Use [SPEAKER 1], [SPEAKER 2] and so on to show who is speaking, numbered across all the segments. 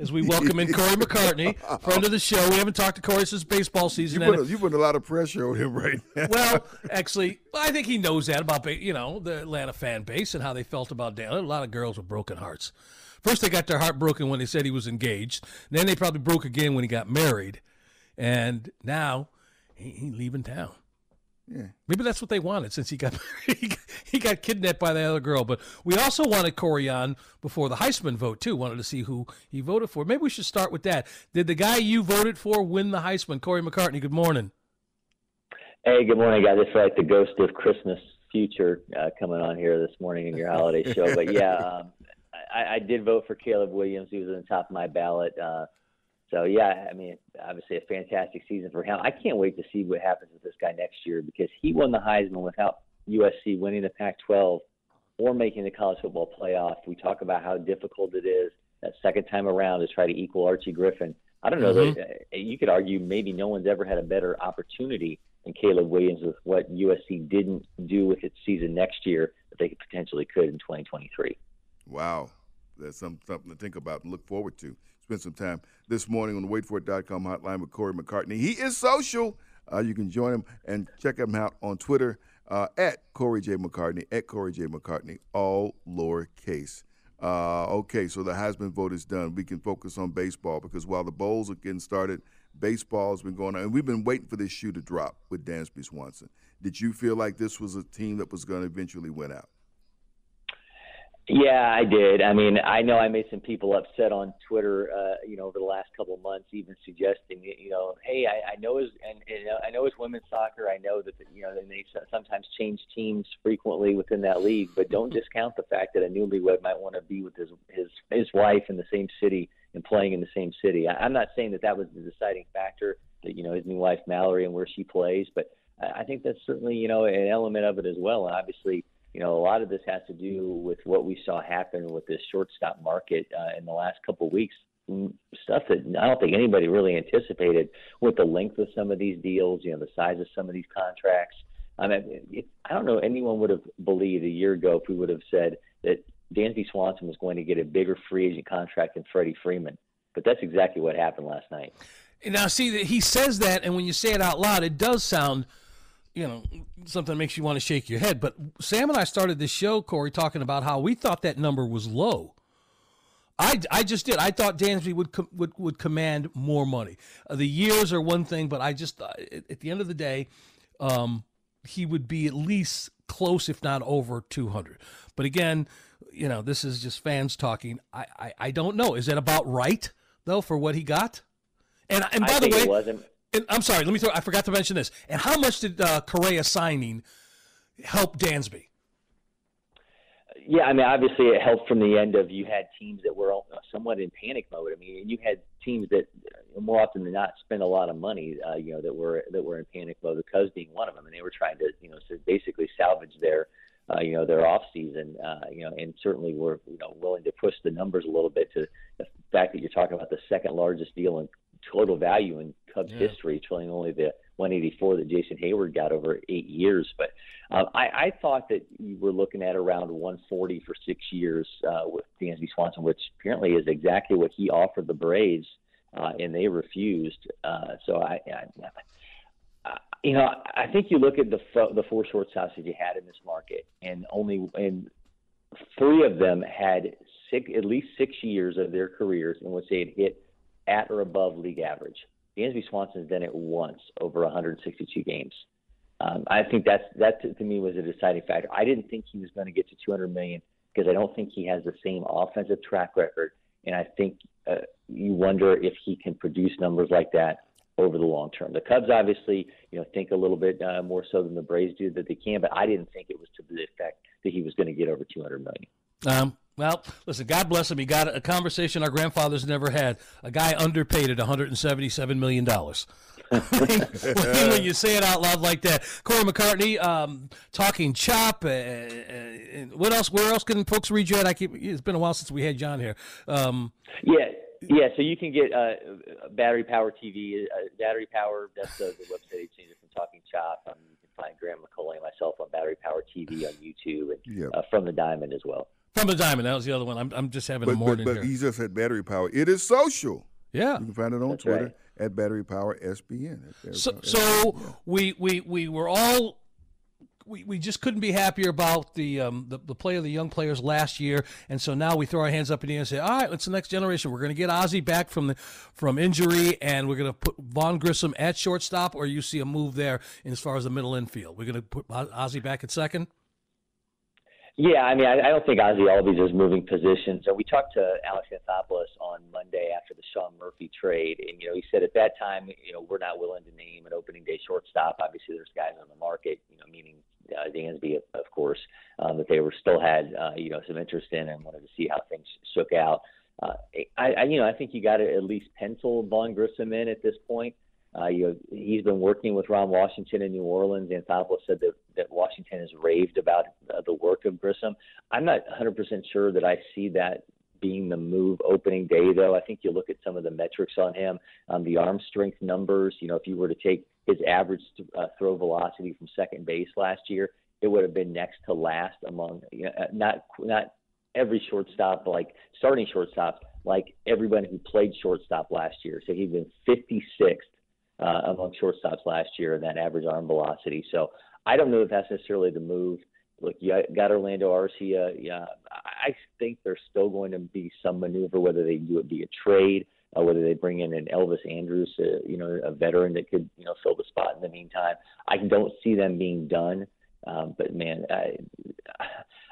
[SPEAKER 1] As we welcome in Corey McCartney, friend of the show. We haven't talked to Corey since baseball season.
[SPEAKER 2] You put, a, you put a lot of pressure on him right now.
[SPEAKER 1] Well, actually, I think he knows that about you know the Atlanta fan base and how they felt about Dan. A lot of girls with broken hearts. First, they got their heart broken when they said he was engaged. Then they probably broke again when he got married, and now he, he leaving town.
[SPEAKER 2] Yeah.
[SPEAKER 1] Maybe that's what they wanted since he got he got kidnapped by the other girl. But we also wanted Corey on before the Heisman vote too. Wanted to see who he voted for. Maybe we should start with that. Did the guy you voted for win the Heisman? Corey McCartney. Good morning.
[SPEAKER 3] Hey, good morning, guys. It's like the ghost of Christmas future uh, coming on here this morning in your holiday show. But yeah, um, I, I did vote for Caleb Williams. He was on the top of my ballot. Uh, so yeah, I mean, obviously a fantastic season for him. I can't wait to see what happens with this guy next year because he won the Heisman without USC winning the Pac-12 or making the college football playoff. We talk about how difficult it is that second time around to try to equal Archie Griffin. I don't know mm-hmm. that uh, you could argue maybe no one's ever had a better opportunity than Caleb Williams with what USC didn't do with its season next year that they potentially could in 2023.
[SPEAKER 2] Wow, that's some, something to think about and look forward to spend some time this morning on the waitforit.com hotline with Corey McCartney. He is social. Uh, you can join him and check him out on Twitter uh, at Corey J. McCartney, at Corey J. McCartney, all lowercase. Uh, okay, so the Heisman vote is done. We can focus on baseball because while the bowls are getting started, baseball has been going on, and we've been waiting for this shoe to drop with Dansby Swanson. Did you feel like this was a team that was going to eventually win out?
[SPEAKER 3] Yeah, I did. I mean, I know I made some people upset on Twitter, uh, you know, over the last couple of months, even suggesting, you know, hey, I, I know his and, and uh, I know his women's soccer. I know that you know they sometimes change teams frequently within that league, but don't discount the fact that a newlywed might want to be with his his his wife in the same city and playing in the same city. I, I'm not saying that that was the deciding factor that you know his new wife Mallory and where she plays, but I, I think that's certainly you know an element of it as well. And obviously you know, a lot of this has to do with what we saw happen with this shortstop market uh, in the last couple of weeks. Mm, stuff that I don't think anybody really anticipated with the length of some of these deals, you know, the size of some of these contracts. I mean, it, I don't know anyone would have believed a year ago if we would have said that Dansby Swanson was going to get a bigger free agent contract than Freddie Freeman. But that's exactly what happened last night.
[SPEAKER 1] Now, see, he says that, and when you say it out loud, it does sound – you know, something that makes you want to shake your head. But Sam and I started this show, Corey, talking about how we thought that number was low. I, I just did. I thought Dansby would would would command more money. Uh, the years are one thing, but I just uh, at the end of the day, um, he would be at least close, if not over, two hundred. But again, you know, this is just fans talking. I, I, I don't know. Is that about right though for what he got? And and by the
[SPEAKER 3] way,
[SPEAKER 1] and I'm sorry, let me throw. I forgot to mention this. And how much did uh, Correa signing help Dansby?
[SPEAKER 3] Yeah, I mean, obviously it helped from the end of you had teams that were somewhat in panic mode. I mean, you had teams that more often than not spend a lot of money, uh, you know, that were that were in panic mode. Because being one of them, and they were trying to, you know, basically salvage their, uh, you know, their off season, uh, you know, and certainly were, you know, willing to push the numbers a little bit to the fact that you're talking about the second largest deal in total value in Cubs yeah. history, trailing only the 184 that Jason Heyward got over eight years. But uh, I, I thought that you were looking at around 140 for six years uh, with Dansby Swanson, which apparently is exactly what he offered the Braves, uh, and they refused. Uh, so I, I, you know, I think you look at the the four shortstops that you had in this market, and only and three of them had six, at least six years of their careers in which they had hit at or above league average. Dansby Swanson's done it once over 162 games. Um, I think that's that to, to me was a deciding factor. I didn't think he was going to get to 200 million because I don't think he has the same offensive track record, and I think uh, you wonder if he can produce numbers like that over the long term. The Cubs obviously, you know, think a little bit uh, more so than the Braves do that they can, but I didn't think it was to the effect that he was going to get over 200 million.
[SPEAKER 1] Um, well, listen, God bless him. He got a conversation our grandfathers never had. A guy underpaid at $177 million. when you say it out loud like that. Corey McCartney, um, talking chop. Uh, uh, what else? Where else can folks read you at? I keep. It's been a while since we had John here. Um,
[SPEAKER 3] yeah, yeah. So you can get uh, battery power TV. Uh, battery power. That's the, the website they changed it from Talking Chop. Um, you can find Grant McAuley and myself on Battery Power TV on YouTube and yep. Uh, from the Diamond as well.
[SPEAKER 1] From the Diamond. That was the other one. I'm, I'm just having but, a morning
[SPEAKER 2] but, but
[SPEAKER 1] here.
[SPEAKER 2] he just had battery power. It is social.
[SPEAKER 1] Yeah.
[SPEAKER 2] You can find it on
[SPEAKER 3] That's
[SPEAKER 2] Twitter
[SPEAKER 3] right.
[SPEAKER 2] at Battery Power SBN. Battery
[SPEAKER 1] so,
[SPEAKER 2] Power
[SPEAKER 1] so
[SPEAKER 2] SBN.
[SPEAKER 1] we, we, we were all. We, we just couldn't be happier about the, um, the the play of the young players last year, and so now we throw our hands up in the air and say, "All right, it's the next generation. We're going to get Ozzie back from the from injury, and we're going to put Vaughn Grissom at shortstop, or you see a move there as far as the middle infield. We're going to put Ozzie back at second.
[SPEAKER 3] Yeah, I mean, I, I don't think Ozzie Albies is moving positions. So we talked to Alex Anthopoulos on Monday after the Sean Murphy trade, and you know, he said at that time, you know, we're not willing to name an opening day shortstop. Obviously, there's guys on the market, you know, meaning uh, Dansby, of course, um, that they were still had, uh, you know, some interest in and wanted to see how things shook out. Uh, I, I, you know, I think you got to at least pencil Vaughn Grissom in at this point. Uh, you know, he's been working with Ron Washington in New Orleans. Anthopoulos said that, that Washington has raved about uh, the work of Grissom. I'm not 100% sure that I see that being the move opening day, though. I think you look at some of the metrics on him, um, the arm strength numbers. You know, if you were to take his average uh, throw velocity from second base last year, it would have been next to last among you know, not not every shortstop like starting shortstops like everyone who played shortstop last year. So he'd been 56th uh, among shortstops last year in that average arm velocity. So I don't know if that's necessarily the move. Look, you got Orlando Arcia. Yeah, I think there's still going to be some maneuver, whether they do it via trade, uh, whether they bring in an Elvis Andrus, uh, you know, a veteran that could, you know, fill the spot in the meantime. I don't see them being done. Um, but man, I,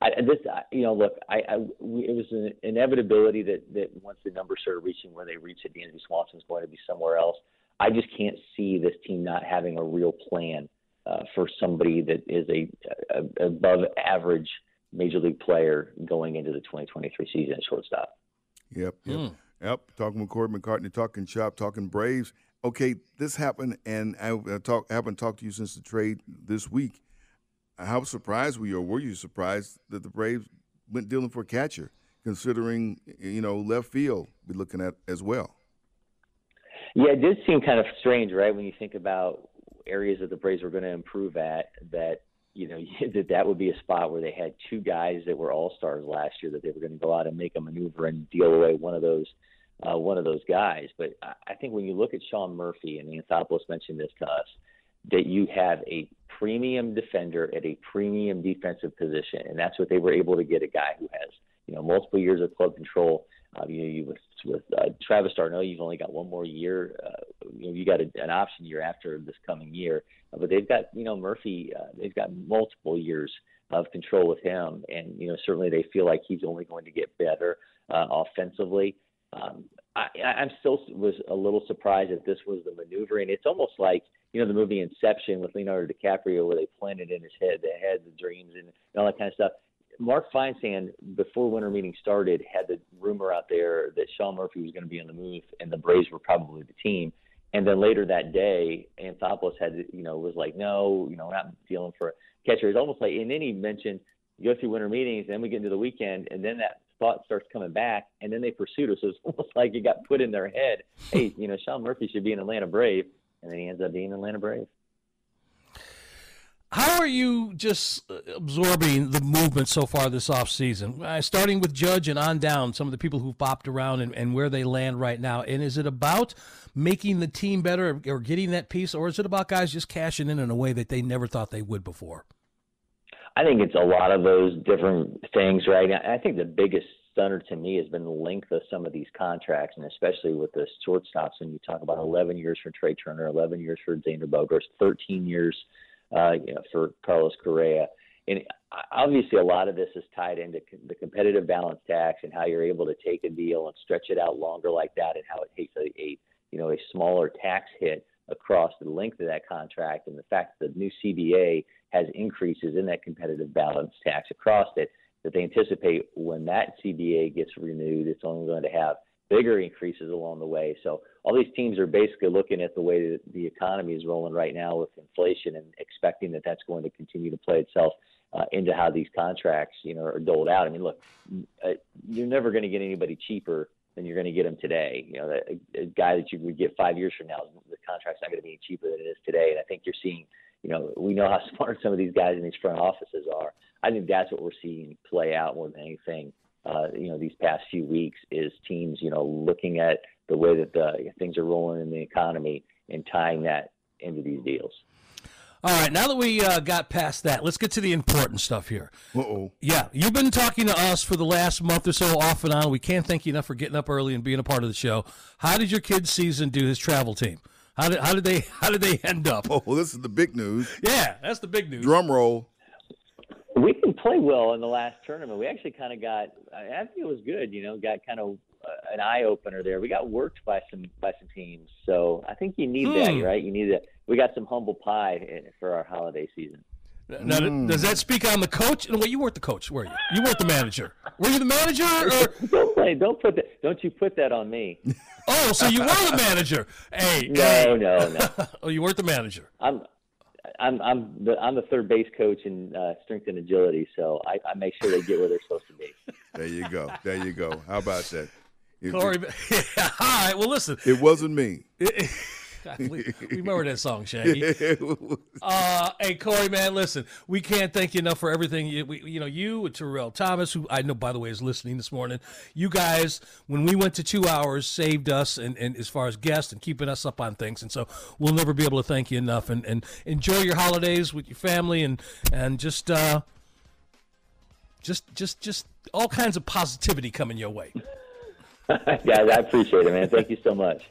[SPEAKER 3] I, this, I, you know, look, I, I we, it was an inevitability that that once the numbers started reaching where they reached, that Dansby Swanson's going to be somewhere else. I just can't see this team not having a real plan uh, for somebody that is a, a, above average major league player going into the 2023 season at shortstop.
[SPEAKER 2] Yep, yep, mm. yep. Talking with Corey McCartney, talking Chop, talking Braves. Okay, this happened, and I, I talk, I haven't talked to you since the trade this week. How surprised were you, or were you surprised that the Braves went dealing for a catcher, considering you know left field be looking at as well?
[SPEAKER 3] Yeah, it did seem kind of strange, right? When you think about areas that the Braves were going to improve at, that you know that that would be a spot where they had two guys that were all stars last year that they were going to go out and make a maneuver and deal away one of those uh, one of those guys. But I think when you look at Sean Murphy and Anthopoulos mentioned this to us, that you have a premium defender at a premium defensive position, and that's what they were able to get a guy who has you know multiple years of club control. Uh, you you with with uh, Travis d'Arnaud, you've only got one more year. Uh, you know, you got a, an option year after this coming year, but they've got you know Murphy. Uh, they've got multiple years of control with him, and you know certainly they feel like he's only going to get better uh, offensively. Um, I, I'm still was a little surprised that this was the maneuvering. It's almost like you know the movie Inception with Leonardo DiCaprio, where they planted in his head the head, the dreams, and all that kind of stuff. Mark Feinsand, before winter meeting started, had the rumor out there that Sean Murphy was going to be on the move, and the Braves were probably the team. And then later that day, Anthopoulos had, you know, was like, no, you know, not dealing for. It's almost like, and then he mentioned you go through winter meetings, and then we get into the weekend, and then that thought starts coming back, and then they pursued us. So it's almost like it got put in their head, hey, you know, Sean Murphy should be an Atlanta Brave, and then he ends up being an Atlanta Brave.
[SPEAKER 1] How are you just uh, absorbing the movement so far this offseason? Uh, starting with Judge and on down, some of the people who've popped around and, and where they land right now. And is it about making the team better or getting that piece, or is it about guys just cashing in in a way that they never thought they would before?
[SPEAKER 3] I think it's a lot of those different things, right? I think the biggest stunner to me has been the length of some of these contracts, and especially with the shortstops. When you talk about 11 years for Trea Turner, 11 years for Xander Bogaerts, 13 years – uh, you know, for Carlos Correa. And obviously, a lot of this is tied into the competitive balance tax and how you're able to take a deal and stretch it out longer like that, and how it takes a, a you know a smaller tax hit across the length of that contract and the fact that the new CBA has increases in that competitive balance tax across it, that they anticipate when that CBA gets renewed, it's only going to have bigger increases along the way. So all these teams are basically looking at the way that the economy is rolling right now with inflation and expecting that that's going to continue to play itself uh, into how these contracts, you know, are doled out. I mean, look, uh, you're never going to get anybody cheaper than you're going to get them today. You know, a, a guy that you would get five years from now, the contract's not going to be cheaper than it is today. And I think you're seeing, you know, we know how smart some of these guys in these front offices are. I think that's what we're seeing play out more than anything. Uh, you know, these past few weeks is teams, you know, looking at the way that the things are rolling in the economy and tying that into these deals.
[SPEAKER 1] All right, now that we uh, got past that, let's get to the important stuff here.
[SPEAKER 2] Uh-oh.
[SPEAKER 1] Yeah, you've been talking to us for the last month or so, off and on. We can't thank you enough for getting up early and being a part of the show. How did your kid's season do? His travel team. How did how did they how did they end up?
[SPEAKER 2] Oh, this is the big news.
[SPEAKER 1] Yeah, that's the big news.
[SPEAKER 2] Drum roll.
[SPEAKER 3] We didn't play well in the last tournament. We actually kind of got. I think it was good. You know, got kind of uh, an eye opener there. We got worked by some by some teams, so I think you need hmm. that, right? You need that. We got some humble pie for our holiday season.
[SPEAKER 1] Now, mm. does that speak on the coach? Well, you weren't the coach, were you? You weren't the manager. Were you the manager? Or?
[SPEAKER 3] don't play. Don't put that. Don't you put that on me?
[SPEAKER 1] Oh, so you were the manager? Hey,
[SPEAKER 3] no,
[SPEAKER 1] hey.
[SPEAKER 3] no, no.
[SPEAKER 1] oh, you weren't the manager.
[SPEAKER 3] I'm. I'm I'm the I'm the third base coach in uh, strength and agility, so I, I make sure they get where they're supposed to be.
[SPEAKER 2] There you go. There you go. How about that?
[SPEAKER 1] Corey, all right. Well, listen.
[SPEAKER 2] It wasn't me.
[SPEAKER 1] we, remember that song, Shaggy. Uh, hey, Corey, man, listen, we can't thank you enough for everything. You, we, you know, you and Terrell Thomas, who I know, by the way, is listening this morning. You guys, when we went to two hours, saved us, and, and as far as guests and keeping us up on things. And so we'll never be able to thank you enough. And, and enjoy your holidays with your family, and and just uh, just just just all kinds of positivity coming your way.
[SPEAKER 3] Guys, I appreciate it, man. Thank you so much.